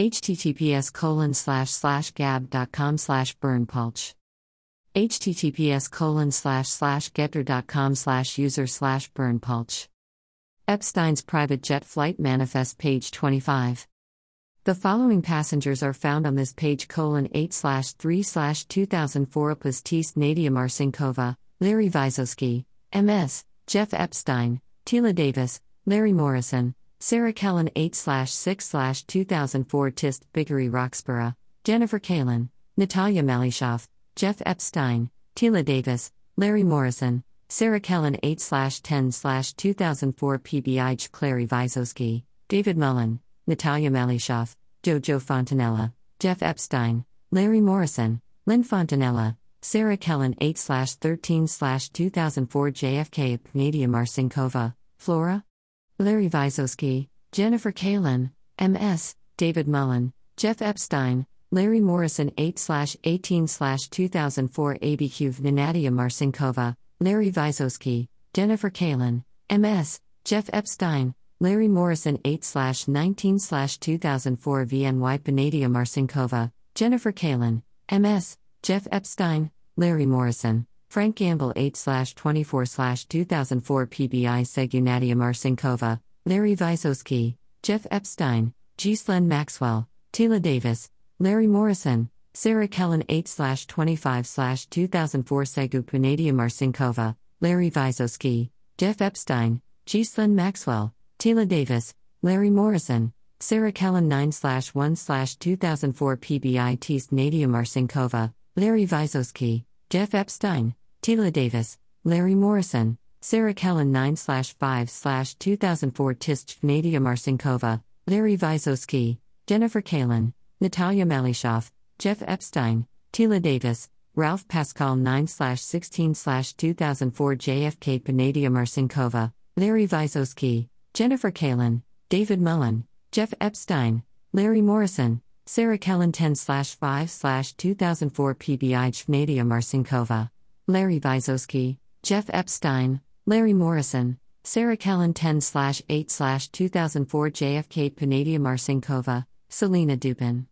https colon slash slash gab.com slash berndpulch https colon slash slash getter.com slash user slash berndpulch epstein's private jet flight manifest page 25 the following passengers are found on this page colon 8 slash 3 slash 2004 Opus Nadia Marcinkova, Larry Visoski, MS, Jeff Epstein, Tila Davis, Larry Morrison, Sarah Kellen 8 6 2004 Tist Biggery Roxborough, Jennifer Kalin, Natalia Malyshoff, Jeff Epstein, Tila Davis, Larry Morrison, Sarah Kellen 8 10 2004 PBI Clary Visoski, David Mullen, Natalia Malyshoff, Jojo Fontanella, Jeff Epstein, Larry Morrison, Lynn Fontanella, Sarah Kellen 8 13 2004 JFK Nadia Marcinkova, Flora, Larry Visoski, Jennifer Kalin, MS, David Mullen, Jeff Epstein, Larry Morrison 8 18 2004 ABQ Nadia Marcinkova, Larry Visoski, Jennifer Kalin, MS, Jeff Epstein, Larry Morrison 8 19 2004 VNY Panadia Marcinkova, Jennifer Kalin, MS, Jeff Epstein, Larry Morrison, Frank Gamble 8 24 2004 PBI Segunadia Marcinkova, Larry Visoski, Jeff Epstein, Ghislaine Maxwell, Tila Davis, Larry Morrison, Sarah Kellen 8 25 2004 Segu Panadia Marcinkova, Larry Visoski, Jeff Epstein, Ghislaine Maxwell, Tila Davis, Larry Morrison, Sarah Kellen 9 1 2004 PBI Tis Nadia Marcinkova, Larry Visoski, Jeff Epstein, Tila Davis, Larry Morrison, Sarah Kellen 9 5 2004 Tist Nadia Marcinkova, Larry Visoski, Jennifer Kalin, Natalia Malyshoff, Jeff Epstein, Tila Davis, Ralph Pascal 9 16 2004 JFK Panadia Marcinkova, Larry Visoski, Jennifer Kalin, David Mullen, Jeff Epstein, Larry Morrison, Sarah Kellen 10 5 2004 PBI Nadia Marcinkova, Larry Visoski, Jeff Epstein, Larry Morrison, Sarah Kellen 10 8 2004 JFK Panadia Marcinkova, Celina Dubin,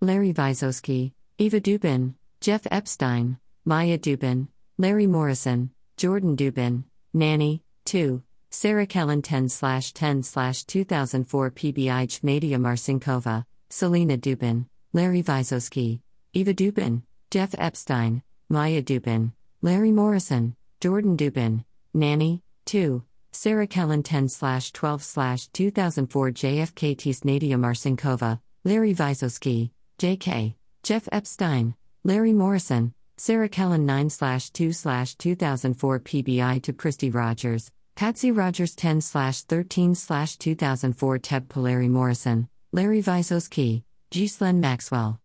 Larry Visoski, Eva Dubin, Jeff Epstein, Maya Dubin, Larry Morrison, Jordan Dubin, Nanny, 2, Sarah Kellen 10 10 2004 PBI Nadia Marcinkova, Celina Dubin, Larry Vysotsky, Eva Dubin, Jeff Epstein, Maya Dubin, Larry Morrison, Jordan Dubin, Nanny, 2, Sarah Kellen 10 12 2004 JFK Tis Nadia Marcinkova, Larry Visoski, JK, Jeff Epstein, Larry Morrison, Sarah Kellen 9 2 2004 PBI to Christy Rogers, Patsy Rogers 10 13 2004 Teb Polari Morrison, Larry Visoski, Ghislaine Maxwell.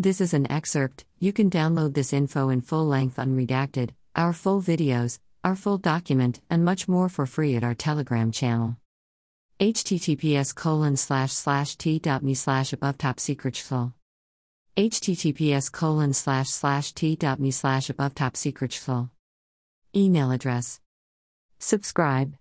This is an excerpt, you can download this info in full length unredacted, our full videos, our full document, and much more for free at our Telegram channel. https colon slash slash t.me slash above top secret https colon slash slash t.me slash above top secret Email address. Subscribe.